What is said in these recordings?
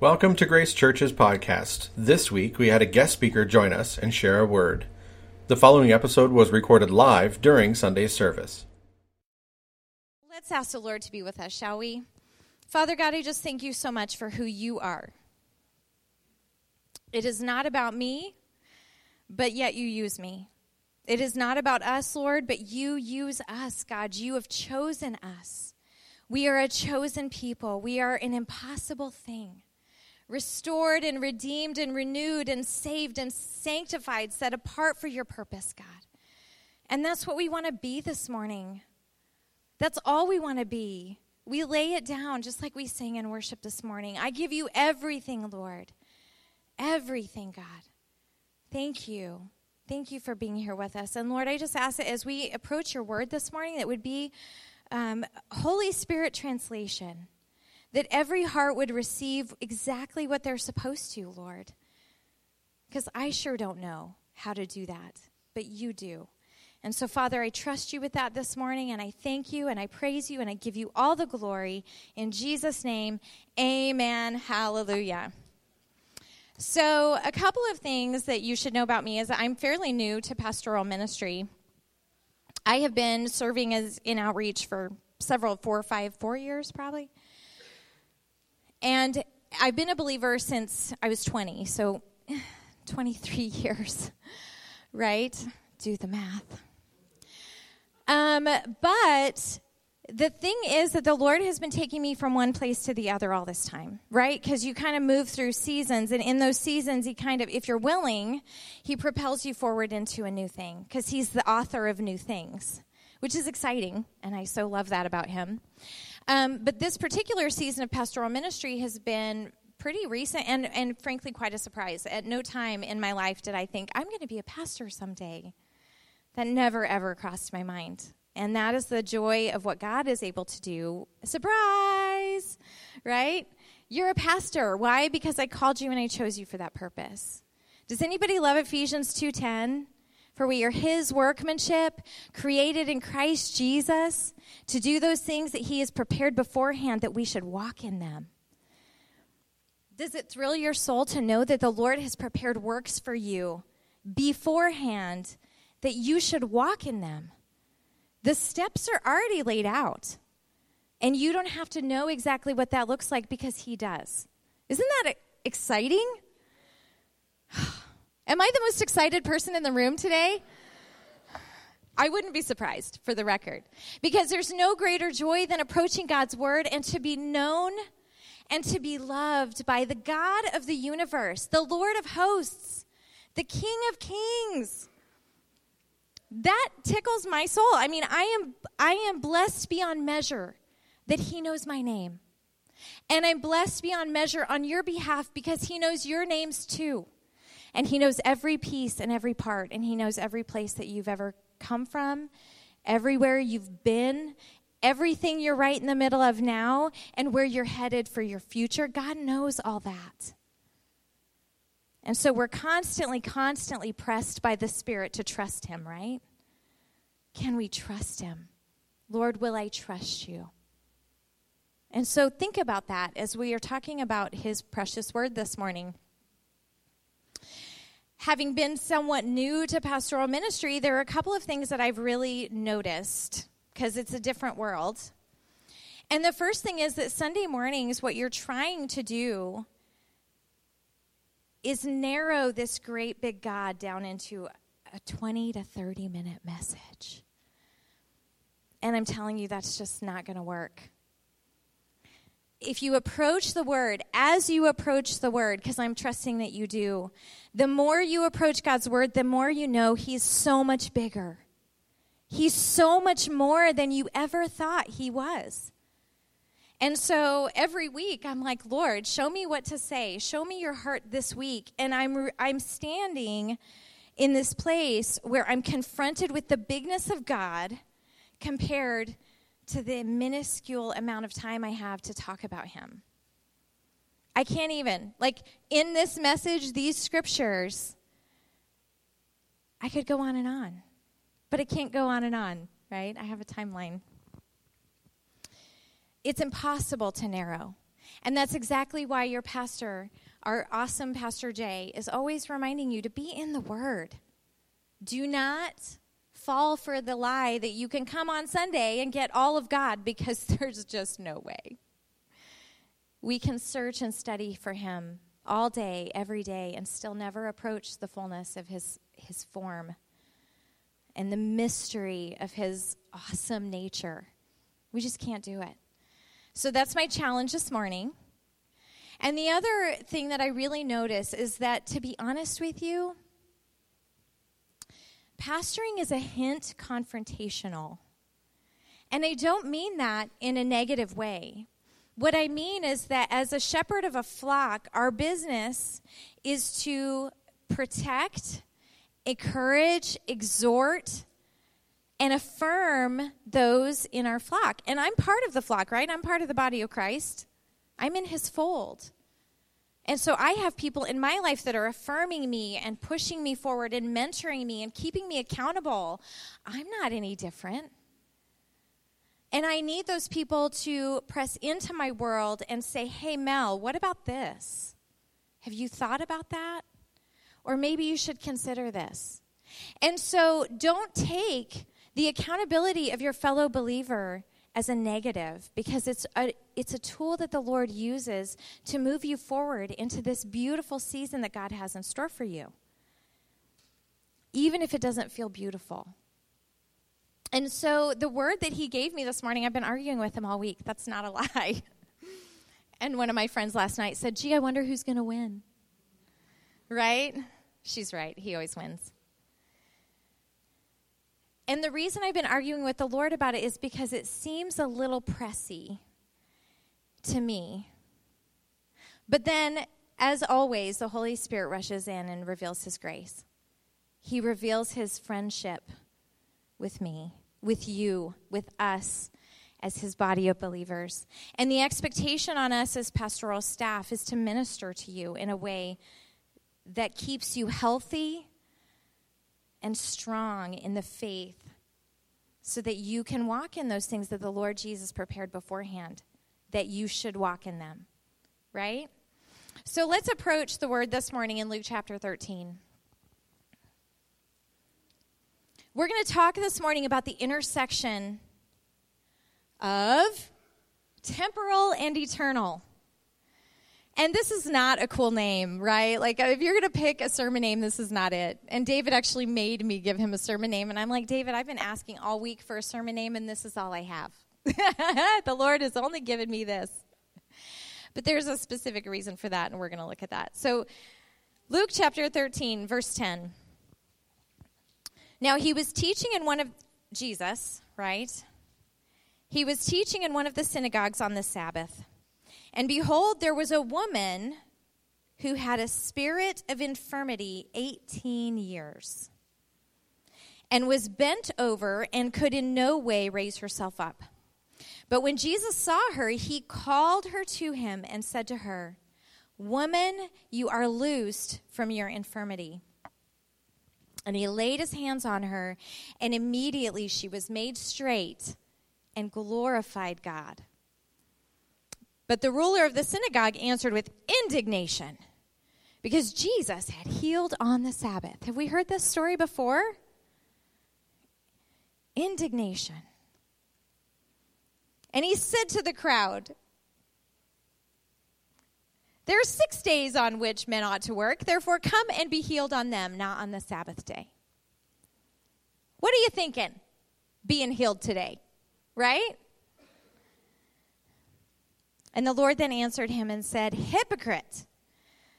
Welcome to Grace Church's podcast. This week we had a guest speaker join us and share a word. The following episode was recorded live during Sunday's service. Let's ask the Lord to be with us, shall we? Father God, I just thank you so much for who you are. It is not about me, but yet you use me. It is not about us, Lord, but you use us, God. You have chosen us. We are a chosen people. We are an impossible thing. Restored and redeemed and renewed and saved and sanctified, set apart for your purpose, God. And that's what we want to be this morning. That's all we want to be. We lay it down just like we sang in worship this morning. I give you everything, Lord. Everything, God. Thank you. Thank you for being here with us. And Lord, I just ask that as we approach your word this morning, that would be um, Holy Spirit translation, that every heart would receive exactly what they're supposed to, Lord. Because I sure don't know how to do that, but you do. And so, Father, I trust you with that this morning, and I thank you, and I praise you, and I give you all the glory. In Jesus' name, amen. Hallelujah. So, a couple of things that you should know about me is that I'm fairly new to pastoral ministry. I have been serving as in outreach for several, four or five, four years probably. And I've been a believer since I was 20, so 23 years, right? Do the math. Um, but the thing is that the Lord has been taking me from one place to the other all this time, right? Because you kind of move through seasons, and in those seasons, He kind of, if you're willing, He propels you forward into a new thing because He's the author of new things, which is exciting, and I so love that about Him. Um, but this particular season of pastoral ministry has been pretty recent and, and frankly quite a surprise. At no time in my life did I think, I'm going to be a pastor someday. That never, ever crossed my mind. And that is the joy of what God is able to do. Surprise! Right? You're a pastor. Why? Because I called you and I chose you for that purpose. Does anybody love Ephesians 2:10? For we are his workmanship, created in Christ Jesus to do those things that he has prepared beforehand that we should walk in them. Does it thrill your soul to know that the Lord has prepared works for you beforehand that you should walk in them? The steps are already laid out. And you don't have to know exactly what that looks like because He does. Isn't that exciting? Am I the most excited person in the room today? I wouldn't be surprised, for the record, because there's no greater joy than approaching God's Word and to be known and to be loved by the God of the universe, the Lord of hosts, the King of kings that tickles my soul. I mean, I am I am blessed beyond measure that he knows my name. And I'm blessed beyond measure on your behalf because he knows your names too. And he knows every piece and every part and he knows every place that you've ever come from, everywhere you've been, everything you're right in the middle of now and where you're headed for your future. God knows all that. And so we're constantly, constantly pressed by the Spirit to trust Him, right? Can we trust Him? Lord, will I trust you? And so think about that as we are talking about His precious word this morning. Having been somewhat new to pastoral ministry, there are a couple of things that I've really noticed because it's a different world. And the first thing is that Sunday mornings, what you're trying to do is narrow this great big God down into a 20 to 30 minute message. And I'm telling you, that's just not going to work. If you approach the word as you approach the word, because I'm trusting that you do, the more you approach God's word, the more you know He's so much bigger. He's so much more than you ever thought He was. And so every week I'm like, Lord, show me what to say. Show me your heart this week. And I'm I'm standing in this place where I'm confronted with the bigness of God compared to the minuscule amount of time I have to talk about him. I can't even. Like in this message, these scriptures I could go on and on. But I can't go on and on, right? I have a timeline it's impossible to narrow. And that's exactly why your pastor, our awesome Pastor Jay, is always reminding you to be in the Word. Do not fall for the lie that you can come on Sunday and get all of God because there's just no way. We can search and study for Him all day, every day, and still never approach the fullness of His, his form and the mystery of His awesome nature. We just can't do it. So that's my challenge this morning. And the other thing that I really notice is that, to be honest with you, pastoring is a hint confrontational. And I don't mean that in a negative way. What I mean is that as a shepherd of a flock, our business is to protect, encourage, exhort, and affirm those in our flock. And I'm part of the flock, right? I'm part of the body of Christ. I'm in his fold. And so I have people in my life that are affirming me and pushing me forward and mentoring me and keeping me accountable. I'm not any different. And I need those people to press into my world and say, hey, Mel, what about this? Have you thought about that? Or maybe you should consider this. And so don't take the accountability of your fellow believer as a negative because it's a, it's a tool that the Lord uses to move you forward into this beautiful season that God has in store for you, even if it doesn't feel beautiful. And so the word that he gave me this morning, I've been arguing with him all week. That's not a lie. and one of my friends last night said, Gee, I wonder who's going to win. Right? She's right. He always wins. And the reason I've been arguing with the Lord about it is because it seems a little pressy to me. But then, as always, the Holy Spirit rushes in and reveals His grace. He reveals His friendship with me, with you, with us as His body of believers. And the expectation on us as pastoral staff is to minister to you in a way that keeps you healthy and strong in the faith so that you can walk in those things that the Lord Jesus prepared beforehand, that you should walk in them. Right? So let's approach the word this morning in Luke chapter 13. We're going to talk this morning about the intersection of temporal and eternal. And this is not a cool name, right? Like, if you're going to pick a sermon name, this is not it. And David actually made me give him a sermon name. And I'm like, David, I've been asking all week for a sermon name, and this is all I have. the Lord has only given me this. But there's a specific reason for that, and we're going to look at that. So, Luke chapter 13, verse 10. Now, he was teaching in one of Jesus, right? He was teaching in one of the synagogues on the Sabbath. And behold, there was a woman who had a spirit of infirmity 18 years and was bent over and could in no way raise herself up. But when Jesus saw her, he called her to him and said to her, Woman, you are loosed from your infirmity. And he laid his hands on her, and immediately she was made straight and glorified God. But the ruler of the synagogue answered with indignation because Jesus had healed on the Sabbath. Have we heard this story before? Indignation. And he said to the crowd, There are six days on which men ought to work, therefore come and be healed on them, not on the Sabbath day. What are you thinking? Being healed today, right? And the Lord then answered him and said, Hypocrite!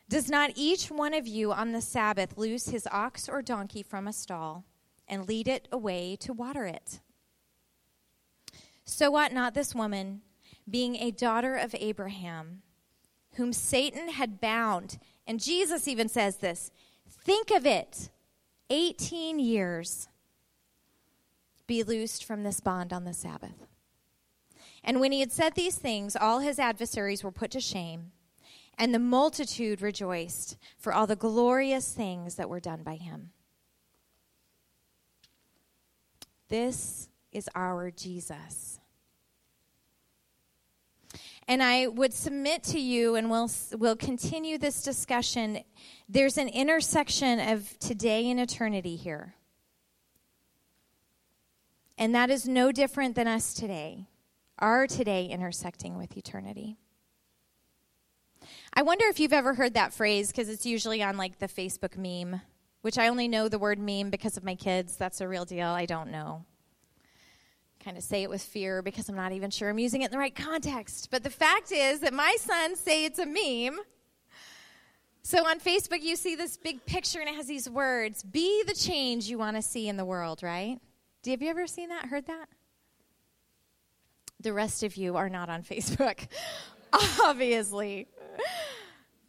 Does not each one of you on the Sabbath loose his ox or donkey from a stall and lead it away to water it? So ought not this woman, being a daughter of Abraham, whom Satan had bound, and Jesus even says this think of it, 18 years, be loosed from this bond on the Sabbath. And when he had said these things, all his adversaries were put to shame, and the multitude rejoiced for all the glorious things that were done by him. This is our Jesus. And I would submit to you, and we'll, we'll continue this discussion. There's an intersection of today and eternity here. And that is no different than us today, our today intersecting with eternity. I wonder if you've ever heard that phrase because it's usually on like the Facebook meme, which I only know the word meme because of my kids. That's a real deal. I don't know. Kind of say it with fear because I'm not even sure I'm using it in the right context. But the fact is that my sons say it's a meme. So on Facebook, you see this big picture and it has these words Be the change you want to see in the world, right? Have you ever seen that, heard that? The rest of you are not on Facebook, obviously.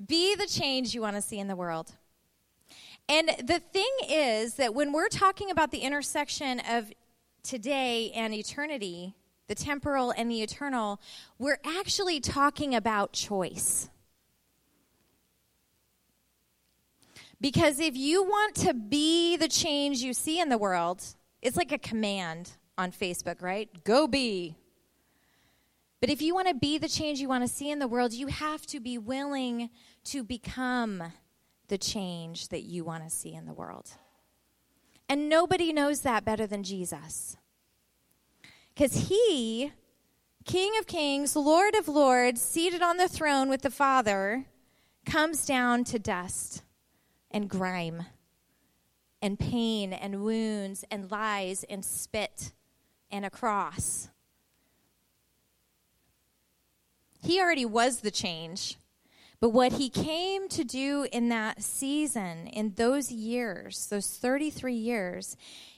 Be the change you want to see in the world. And the thing is that when we're talking about the intersection of today and eternity, the temporal and the eternal, we're actually talking about choice. Because if you want to be the change you see in the world, it's like a command on Facebook, right? Go be. But if you want to be the change you want to see in the world, you have to be willing to become the change that you want to see in the world. And nobody knows that better than Jesus. Because he, King of Kings, Lord of Lords, seated on the throne with the Father, comes down to dust and grime and pain and wounds and lies and spit and a cross. He already was the change. But what he came to do in that season, in those years, those 33 years,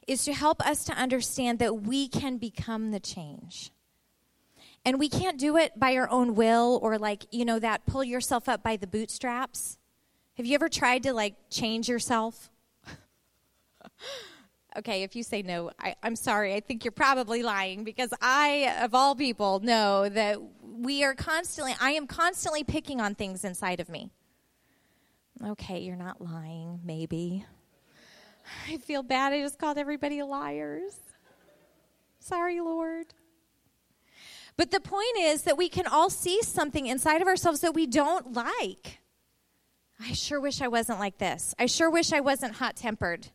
is to help us to understand that we can become the change. And we can't do it by our own will or like, you know, that pull yourself up by the bootstraps. Have you ever tried to like change yourself? okay, if you say no, I, am sorry. I think you're probably lying because I, of all people, know that we are constantly, I am constantly picking on things inside of me. Okay, you're not lying, maybe. I feel bad. I just called everybody liars. Sorry, Lord. But the point is that we can all see something inside of ourselves that we don't like. I sure wish I wasn't like this. I sure wish I wasn't hot tempered.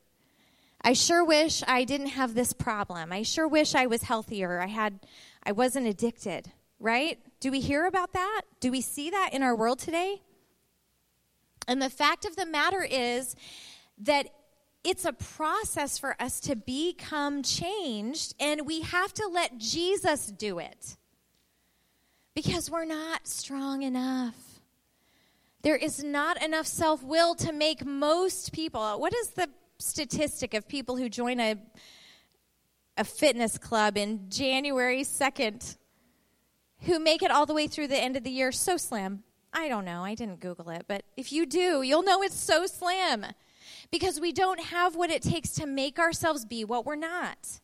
I sure wish I didn't have this problem. I sure wish I was healthier. I had I wasn't addicted, right? Do we hear about that? Do we see that in our world today? And the fact of the matter is that it's a process for us to become changed, and we have to let Jesus do it because we're not strong enough. There is not enough self will to make most people. What is the statistic of people who join a, a fitness club in January 2nd who make it all the way through the end of the year so slim. I don't know. I didn't Google it. But if you do, you'll know it's so slim because we don't have what it takes to make ourselves be what we're not.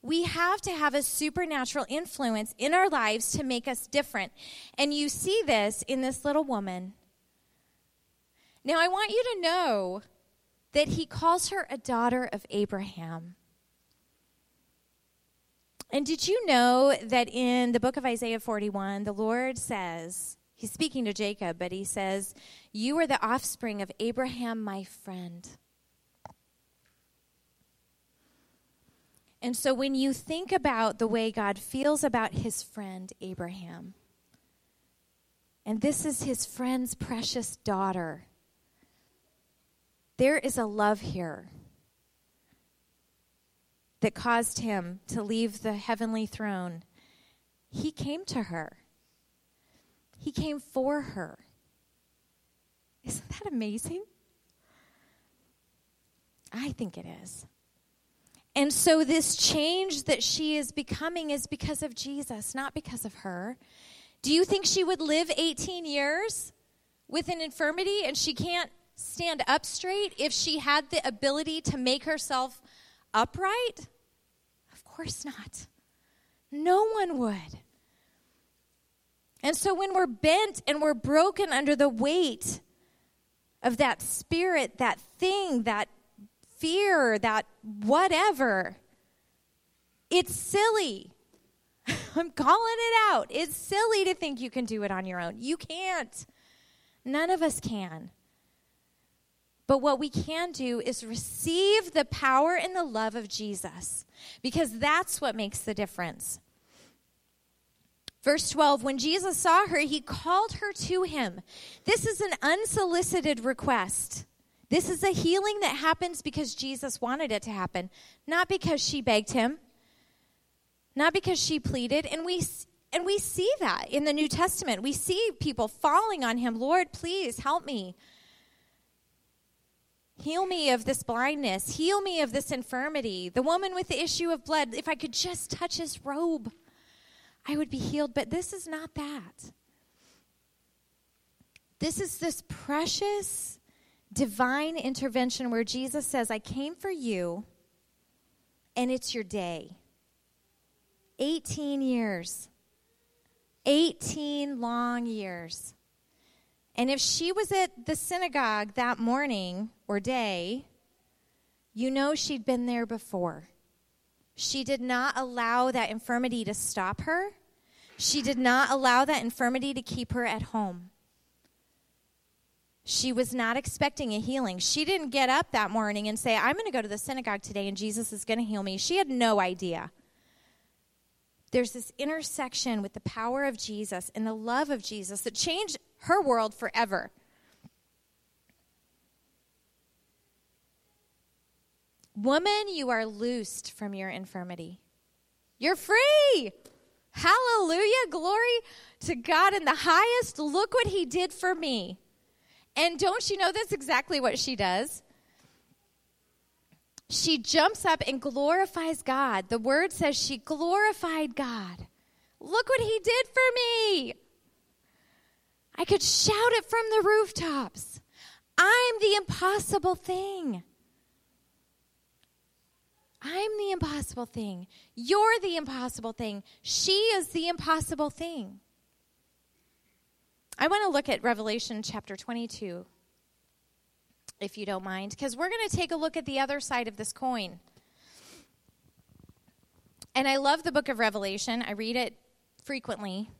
We have to have a supernatural influence in our lives to make us different. And you see this in this little woman. Now, I want you to know that he calls her a daughter of Abraham. And did you know that in the book of Isaiah 41, the Lord says, He's speaking to Jacob, but he says, You are the offspring of Abraham, my friend. And so when you think about the way God feels about his friend Abraham, and this is his friend's precious daughter, there is a love here that caused him to leave the heavenly throne, he came to her. He came for her. Isn't that amazing? I think it is. And so, this change that she is becoming is because of Jesus, not because of her. Do you think she would live 18 years with an infirmity and she can't stand up straight if she had the ability to make herself upright? Of course not. No one would. And so when we're bent and we're broken under the weight of that spirit, that thing, that fear, that whatever, it's silly. I'm calling it out. It's silly to think you can do it on your own. You can't. None of us can. But what we can do is receive the power and the love of Jesus because that's what makes the difference. Verse 12 When Jesus saw her, he called her to him. This is an unsolicited request. This is a healing that happens because Jesus wanted it to happen, not because she begged him, not because she pleaded. And we, and we see that in the New Testament. We see people falling on him Lord, please help me. Heal me of this blindness. Heal me of this infirmity. The woman with the issue of blood, if I could just touch his robe, I would be healed. But this is not that. This is this precious divine intervention where Jesus says, I came for you, and it's your day. 18 years. 18 long years. And if she was at the synagogue that morning or day, you know she'd been there before. She did not allow that infirmity to stop her. She did not allow that infirmity to keep her at home. She was not expecting a healing. She didn't get up that morning and say, I'm going to go to the synagogue today and Jesus is going to heal me. She had no idea. There's this intersection with the power of Jesus and the love of Jesus that changed her world forever. Woman, you are loosed from your infirmity. You're free. Hallelujah. Glory to God in the highest. Look what he did for me. And don't you know that's exactly what she does? She jumps up and glorifies God. The word says she glorified God. Look what he did for me. I could shout it from the rooftops. I'm the impossible thing. I'm the impossible thing. You're the impossible thing. She is the impossible thing. I want to look at Revelation chapter 22, if you don't mind, because we're going to take a look at the other side of this coin. And I love the book of Revelation, I read it frequently.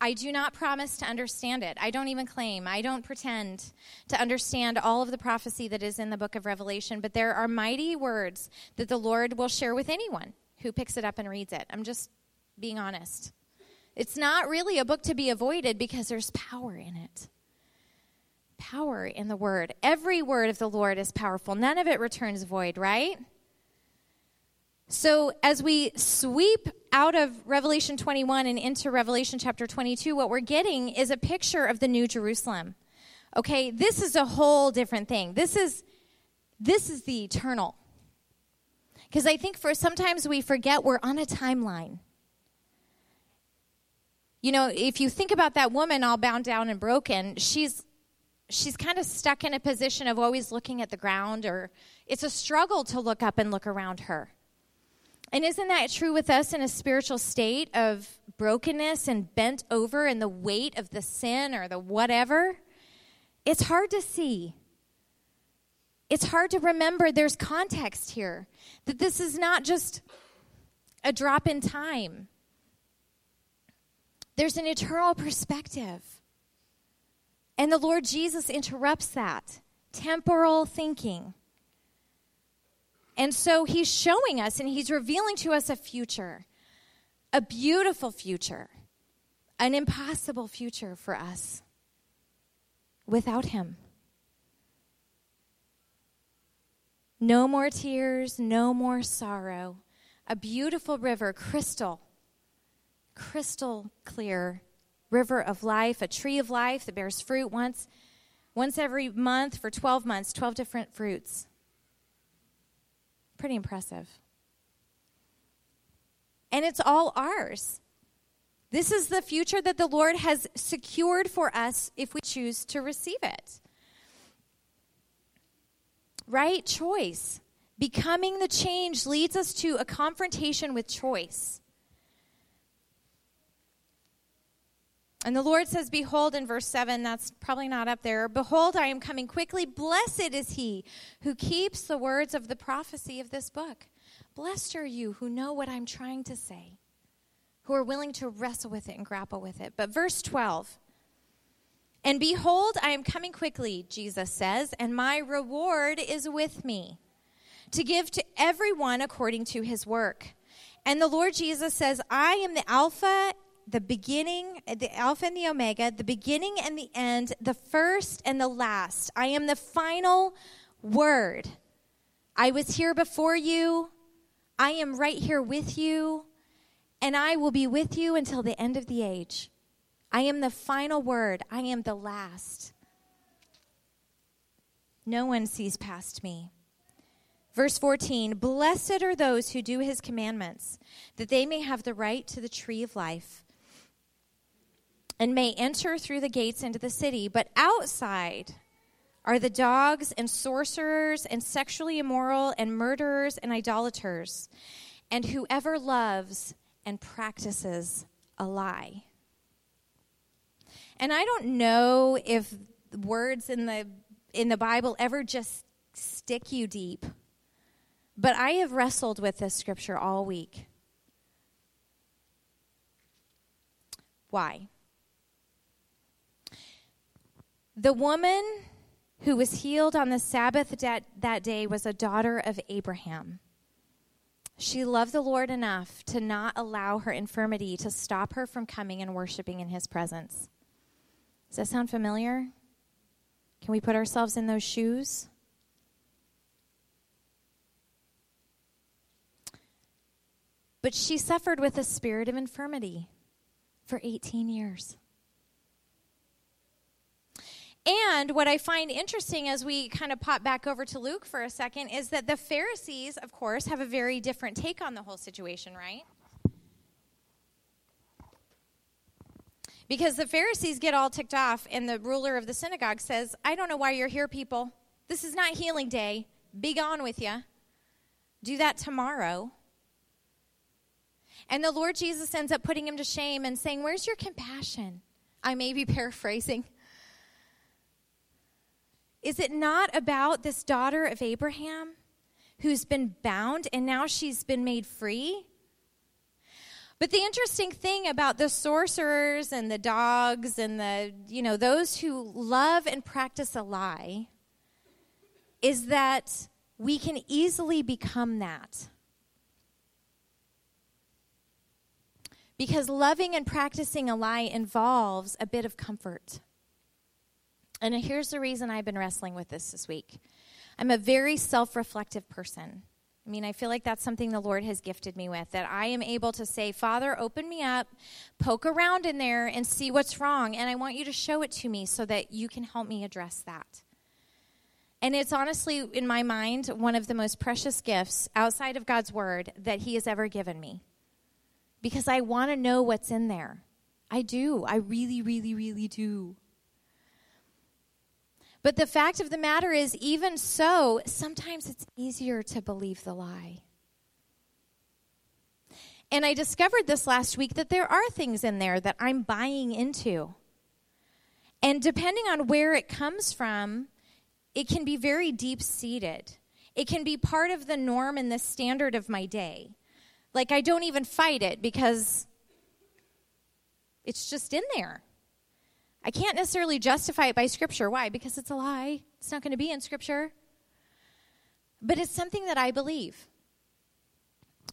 I do not promise to understand it. I don't even claim. I don't pretend to understand all of the prophecy that is in the book of Revelation, but there are mighty words that the Lord will share with anyone who picks it up and reads it. I'm just being honest. It's not really a book to be avoided because there's power in it. Power in the word. Every word of the Lord is powerful. None of it returns void, right? So, as we sweep out of Revelation 21 and into Revelation chapter 22, what we're getting is a picture of the New Jerusalem. Okay, this is a whole different thing. This is this is the eternal. Because I think for sometimes we forget we're on a timeline. You know, if you think about that woman all bound down and broken, she's she's kind of stuck in a position of always looking at the ground or it's a struggle to look up and look around her. And isn't that true with us in a spiritual state of brokenness and bent over and the weight of the sin or the whatever? It's hard to see. It's hard to remember there's context here, that this is not just a drop in time. There's an eternal perspective. And the Lord Jesus interrupts that temporal thinking. And so he's showing us and he's revealing to us a future, a beautiful future, an impossible future for us without him. No more tears, no more sorrow. A beautiful river, crystal, crystal clear river of life, a tree of life that bears fruit once once every month for 12 months, 12 different fruits. Pretty impressive. And it's all ours. This is the future that the Lord has secured for us if we choose to receive it. Right choice. Becoming the change leads us to a confrontation with choice. And the Lord says, Behold, in verse 7, that's probably not up there. Behold, I am coming quickly. Blessed is he who keeps the words of the prophecy of this book. Blessed are you who know what I'm trying to say, who are willing to wrestle with it and grapple with it. But verse 12 And behold, I am coming quickly, Jesus says, and my reward is with me to give to everyone according to his work. And the Lord Jesus says, I am the Alpha, the beginning, the Alpha and the Omega, the beginning and the end, the first and the last. I am the final word. I was here before you. I am right here with you. And I will be with you until the end of the age. I am the final word. I am the last. No one sees past me. Verse 14 Blessed are those who do his commandments, that they may have the right to the tree of life and may enter through the gates into the city. But outside are the dogs and sorcerers and sexually immoral and murderers and idolaters, and whoever loves and practices a lie. And I don't know if words in the in the Bible ever just stick you deep. But I have wrestled with this scripture all week. Why? The woman who was healed on the Sabbath that, that day was a daughter of Abraham. She loved the Lord enough to not allow her infirmity to stop her from coming and worshiping in his presence. Does that sound familiar? Can we put ourselves in those shoes? But she suffered with a spirit of infirmity for 18 years. And what I find interesting as we kind of pop back over to Luke for a second is that the Pharisees, of course, have a very different take on the whole situation, right? Because the Pharisees get all ticked off, and the ruler of the synagogue says, I don't know why you're here, people. This is not healing day. Be gone with you. Do that tomorrow. And the Lord Jesus ends up putting him to shame and saying, Where's your compassion? I may be paraphrasing. Is it not about this daughter of Abraham who's been bound and now she's been made free? But the interesting thing about the sorcerers and the dogs and the, you know, those who love and practice a lie is that we can easily become that. Because loving and practicing a lie involves a bit of comfort. And here's the reason I've been wrestling with this this week I'm a very self reflective person. I mean, I feel like that's something the Lord has gifted me with, that I am able to say, Father, open me up, poke around in there, and see what's wrong. And I want you to show it to me so that you can help me address that. And it's honestly, in my mind, one of the most precious gifts outside of God's Word that He has ever given me because I want to know what's in there. I do. I really, really, really do. But the fact of the matter is, even so, sometimes it's easier to believe the lie. And I discovered this last week that there are things in there that I'm buying into. And depending on where it comes from, it can be very deep seated. It can be part of the norm and the standard of my day. Like, I don't even fight it because it's just in there. I can't necessarily justify it by Scripture. Why? Because it's a lie. It's not going to be in Scripture. But it's something that I believe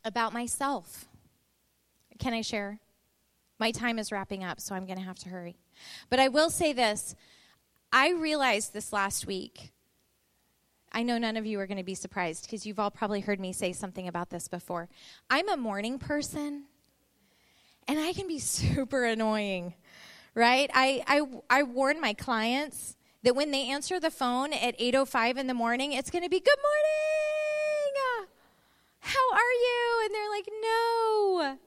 about myself. Can I share? My time is wrapping up, so I'm going to have to hurry. But I will say this I realized this last week I know none of you are going to be surprised because you've all probably heard me say something about this before. I'm a morning person, and I can be super annoying, right? I, I, I warn my clients that when they answer the phone at 8.05 in the morning, it's going to be, good morning! How are you? And they're like, no,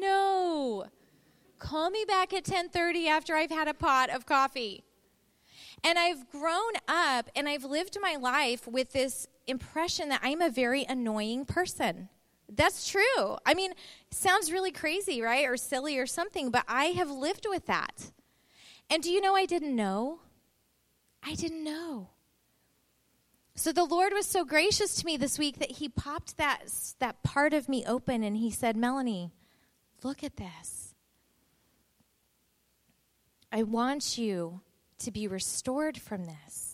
no. Call me back at 10.30 after I've had a pot of coffee. And I've grown up and I've lived my life with this impression that I'm a very annoying person. That's true. I mean, sounds really crazy, right? Or silly or something, but I have lived with that. And do you know I didn't know? I didn't know. So the Lord was so gracious to me this week that he popped that that part of me open and he said, "Melanie, Look at this. I want you to be restored from this.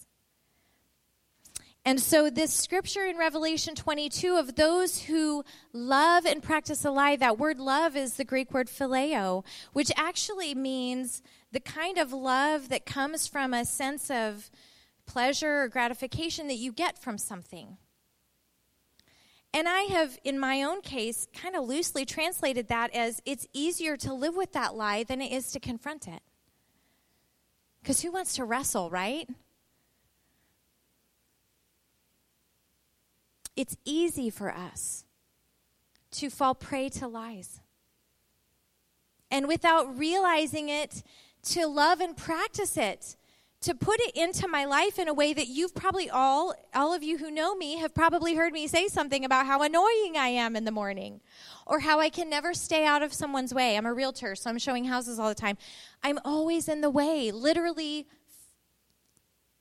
And so, this scripture in Revelation 22 of those who love and practice a lie, that word love is the Greek word phileo, which actually means the kind of love that comes from a sense of pleasure or gratification that you get from something. And I have, in my own case, kind of loosely translated that as it's easier to live with that lie than it is to confront it. Because who wants to wrestle, right? It's easy for us to fall prey to lies. And without realizing it, to love and practice it, to put it into my life in a way that you've probably all, all of you who know me, have probably heard me say something about how annoying I am in the morning or how I can never stay out of someone's way. I'm a realtor, so I'm showing houses all the time. I'm always in the way, literally,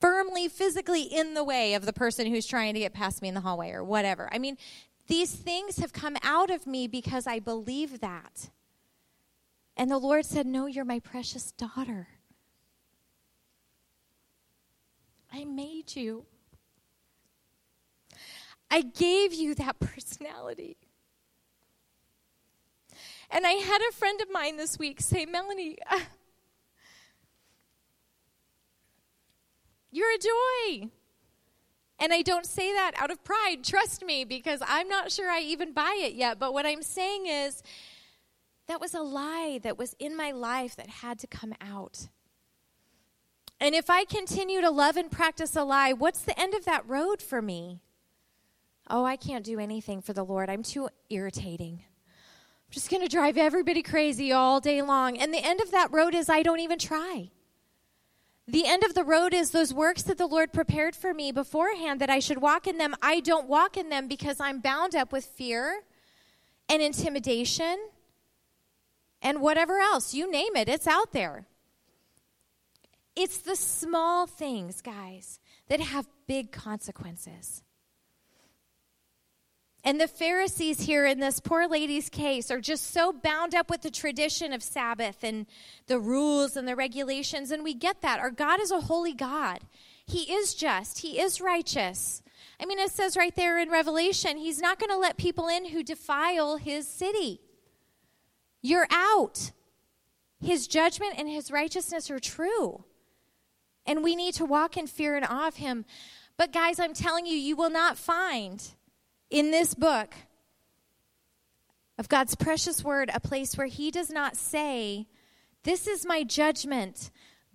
firmly, physically in the way of the person who's trying to get past me in the hallway or whatever. I mean, these things have come out of me because I believe that. And the Lord said, No, you're my precious daughter. I made you. I gave you that personality. And I had a friend of mine this week say, Melanie, you're a joy. And I don't say that out of pride, trust me, because I'm not sure I even buy it yet. But what I'm saying is, that was a lie that was in my life that had to come out. And if I continue to love and practice a lie, what's the end of that road for me? Oh, I can't do anything for the Lord. I'm too irritating I'm just going to drive everybody crazy all day long. And the end of that road is I don't even try. The end of the road is those works that the Lord prepared for me beforehand that I should walk in them. I don't walk in them because I'm bound up with fear and intimidation and whatever else. You name it, it's out there. It's the small things, guys, that have big consequences. And the Pharisees here in this poor lady's case are just so bound up with the tradition of Sabbath and the rules and the regulations. And we get that. Our God is a holy God, He is just, He is righteous. I mean, it says right there in Revelation, He's not going to let people in who defile His city. You're out. His judgment and His righteousness are true. And we need to walk in fear and awe of Him. But, guys, I'm telling you, you will not find in this book of God's precious word a place where He does not say, This is my judgment,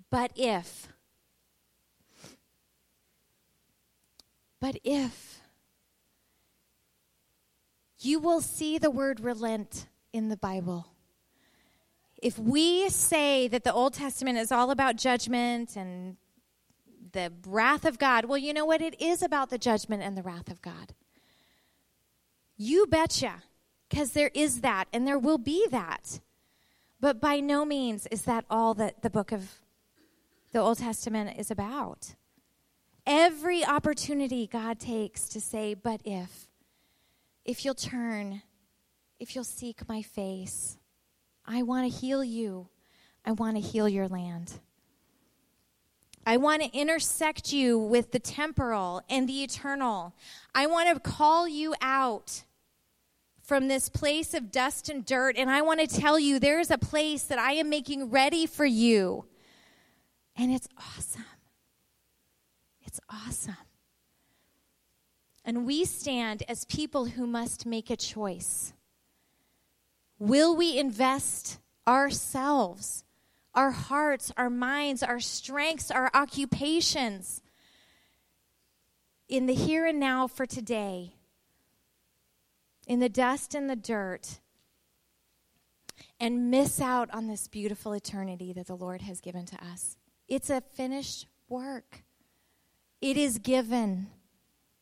but if. But if. You will see the word relent in the Bible. If we say that the Old Testament is all about judgment and the wrath of God, well, you know what? It is about the judgment and the wrath of God. You betcha, because there is that, and there will be that. But by no means is that all that the book of the Old Testament is about. Every opportunity God takes to say, but if, if you'll turn, if you'll seek my face, I want to heal you. I want to heal your land. I want to intersect you with the temporal and the eternal. I want to call you out from this place of dust and dirt. And I want to tell you there is a place that I am making ready for you. And it's awesome. It's awesome. And we stand as people who must make a choice. Will we invest ourselves, our hearts, our minds, our strengths, our occupations in the here and now for today? In the dust and the dirt and miss out on this beautiful eternity that the Lord has given to us. It's a finished work, it is given,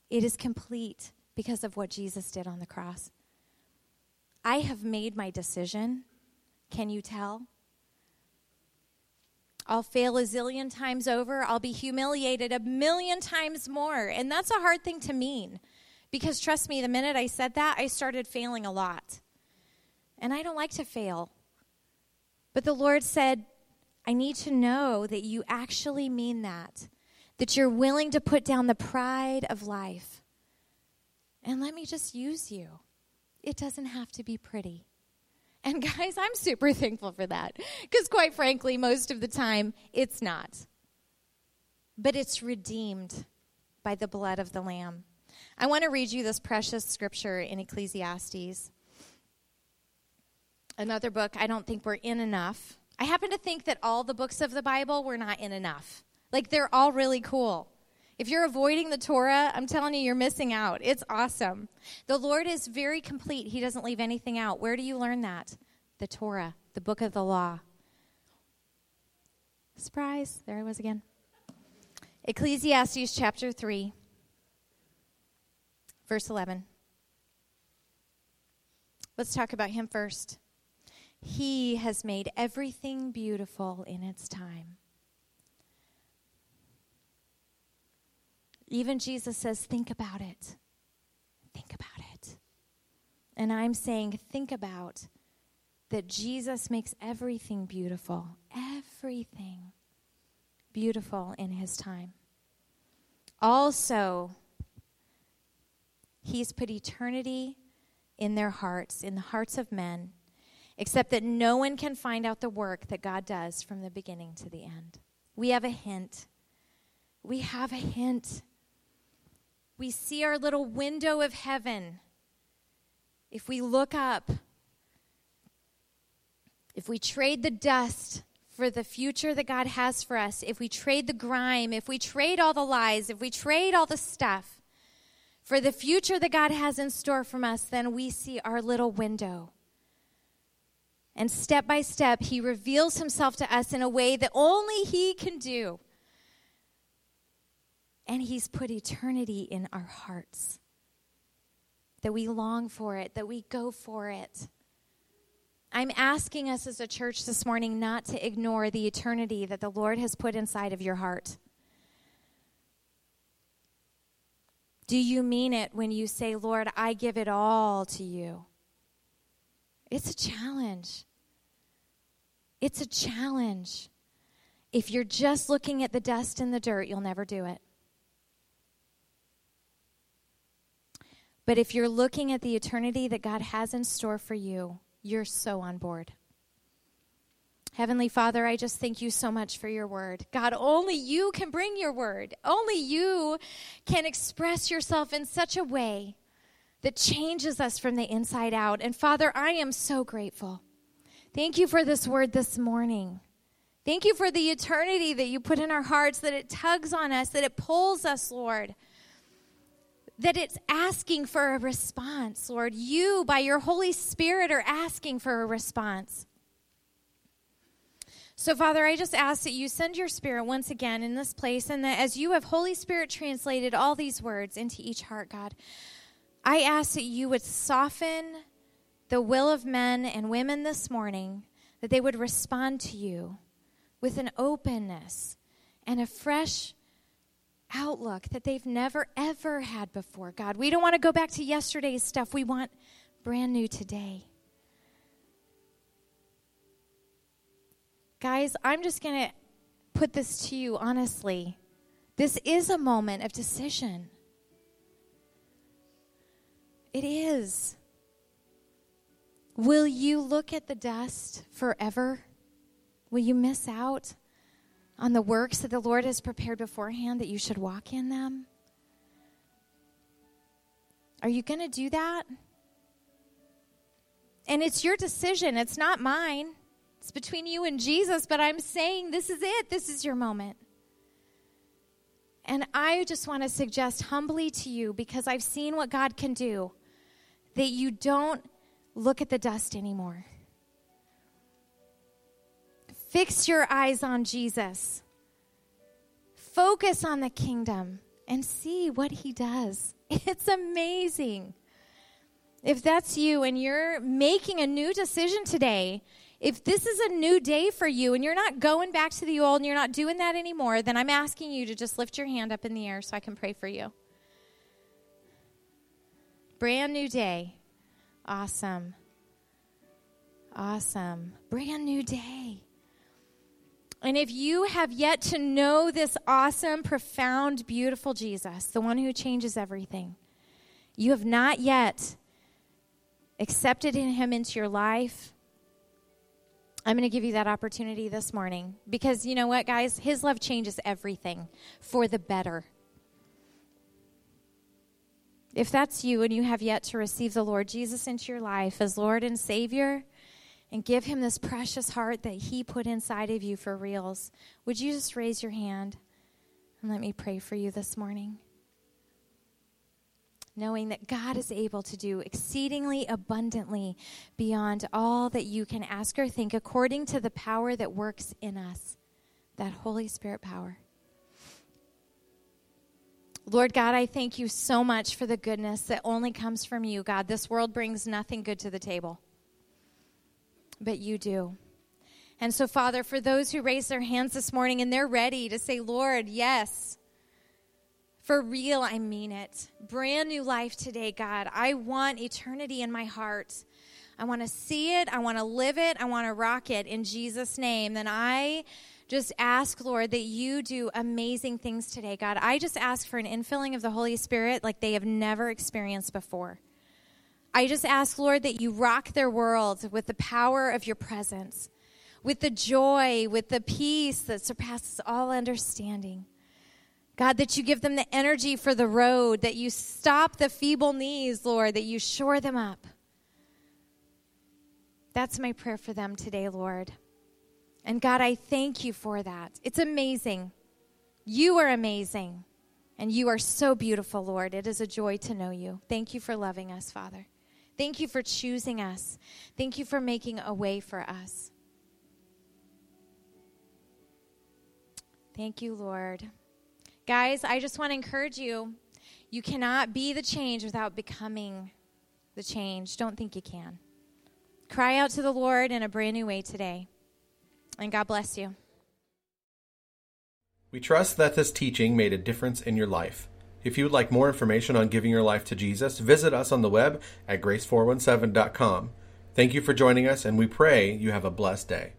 it is complete because of what Jesus did on the cross. I have made my decision. Can you tell? I'll fail a zillion times over. I'll be humiliated a million times more. And that's a hard thing to mean because trust me, the minute I said that, I started failing a lot. And I don't like to fail. But the Lord said, I need to know that you actually mean that, that you're willing to put down the pride of life. And let me just use you. It doesn't have to be pretty. And guys, I'm super thankful for that. Because quite frankly, most of the time, it's not. But it's redeemed by the blood of the Lamb. I want to read you this precious scripture in Ecclesiastes. Another book I don't think we're in enough. I happen to think that all the books of the Bible we're not in enough. Like they're all really cool. If you're avoiding the Torah, I'm telling you, you're missing out. It's awesome. The Lord is very complete, He doesn't leave anything out. Where do you learn that? The Torah, the book of the law. Surprise, there I was again. Ecclesiastes chapter 3, verse 11. Let's talk about him first. He has made everything beautiful in its time. Even Jesus says, Think about it. Think about it. And I'm saying, Think about that Jesus makes everything beautiful. Everything beautiful in his time. Also, he's put eternity in their hearts, in the hearts of men, except that no one can find out the work that God does from the beginning to the end. We have a hint. We have a hint we see our little window of heaven. If we look up, if we trade the dust for the future that God has for us, if we trade the grime, if we trade all the lies, if we trade all the stuff for the future that God has in store from us, then we see our little window. And step by step, He reveals Himself to us in a way that only He can do. And He's put eternity in our hearts. That we long for it, that we go for it. I'm asking us as a church this morning not to ignore the eternity that the Lord has put inside of your heart. Do you mean it when you say, Lord, I give it all to you? It's a challenge. It's a challenge. If you're just looking at the dust and the dirt, you'll never do it. But if you're looking at the eternity that God has in store for you, you're so on board. Heavenly Father, I just thank you so much for your word. God, only you can bring your word. Only you can express yourself in such a way that changes us from the inside out. And Father, I am so grateful. Thank you for this word this morning. Thank you for the eternity that you put in our hearts, that it tugs on us, that it pulls us, Lord that it's asking for a response, Lord. You, by your Holy Spirit, are asking for a response. So, Father, I just ask that you send your Spirit once again in this place, and that as you have Holy Spirit translated all these words into each heart, God, I ask that you would soften the will of men and women this morning, that they would respond to you with an openness and a fresh outlook that they've never, ever had before, God. We don't want to go back to yesterday's stuff. We want brand new today. Guys, I'm just going to put this to you honestly. This is a moment of decision. It is. Will you look at the dust forever? Will you miss out? on the works that the Lord has prepared beforehand that you should walk in them? Are you going to do that? And it's your decision, it's not mine. It's between you and Jesus, but I'm saying this is it. This is your moment. And I just want to suggest humbly to you, because I've seen what God can do, that you don't look at the dust anymore. Fix your eyes on Jesus. Focus on the kingdom and see what he does. It's amazing. If that's you and you're making a new decision today, if this is a new day for you and you're not going back to the old and you're not doing that anymore, then I'm asking you to just lift your hand up in the air so I can pray for you. Brand new day. Awesome. Awesome. Brand new day. And if you have yet to know this awesome, profound, beautiful Jesus, the one who changes everything, you have not yet accepted him into your life, I'm going to give you that opportunity this morning. Because you know what, guys? His love changes everything for the better. If that's you and you have yet to receive the Lord Jesus into your life as Lord and Savior, and give him this precious heart that he put inside of you for reals, would you just raise your hand and let me pray for you this morning? Knowing that God is able to do exceedingly abundantly beyond all that you can ask or think, according to the power that works in us, that Holy Spirit power. Lord God, I thank you so much for the goodness that only comes from you, God. This world brings nothing good to the table but you do. And so, Father, for those who raise their hands this morning and they're ready to say, Lord, yes, for real, I mean it. Brand new life today, God. I want eternity in my heart. I want to see it. I want to live it. I want to rock it in Jesus' name. Then I just ask, Lord, that you do amazing things today, God. I just ask for an infilling of the Holy Spirit like they have never experienced before. I just ask, Lord, that you rock their world with the power of your presence, with the joy, with the peace that surpasses all understanding. God, that you give them the energy for the road, that you stop the feeble knees, Lord, that you shore them up. That's my prayer for them today, Lord. And God, I thank you for that. It's amazing. You are amazing. And you are so beautiful, Lord. It is a joy to know you. Thank you for loving us, Father. Thank you for choosing us. Thank you for making a way for us. Thank you, Lord. Guys, I just want to encourage you. You cannot be the change without becoming the change. Don't think you can. Cry out to the Lord in a brand new way today. And God bless you. We trust that this teaching made a difference in your life. If you would like more information on giving your life to Jesus, visit us on the web at grace417.com. Thank you for joining us, and we pray you have a blessed day.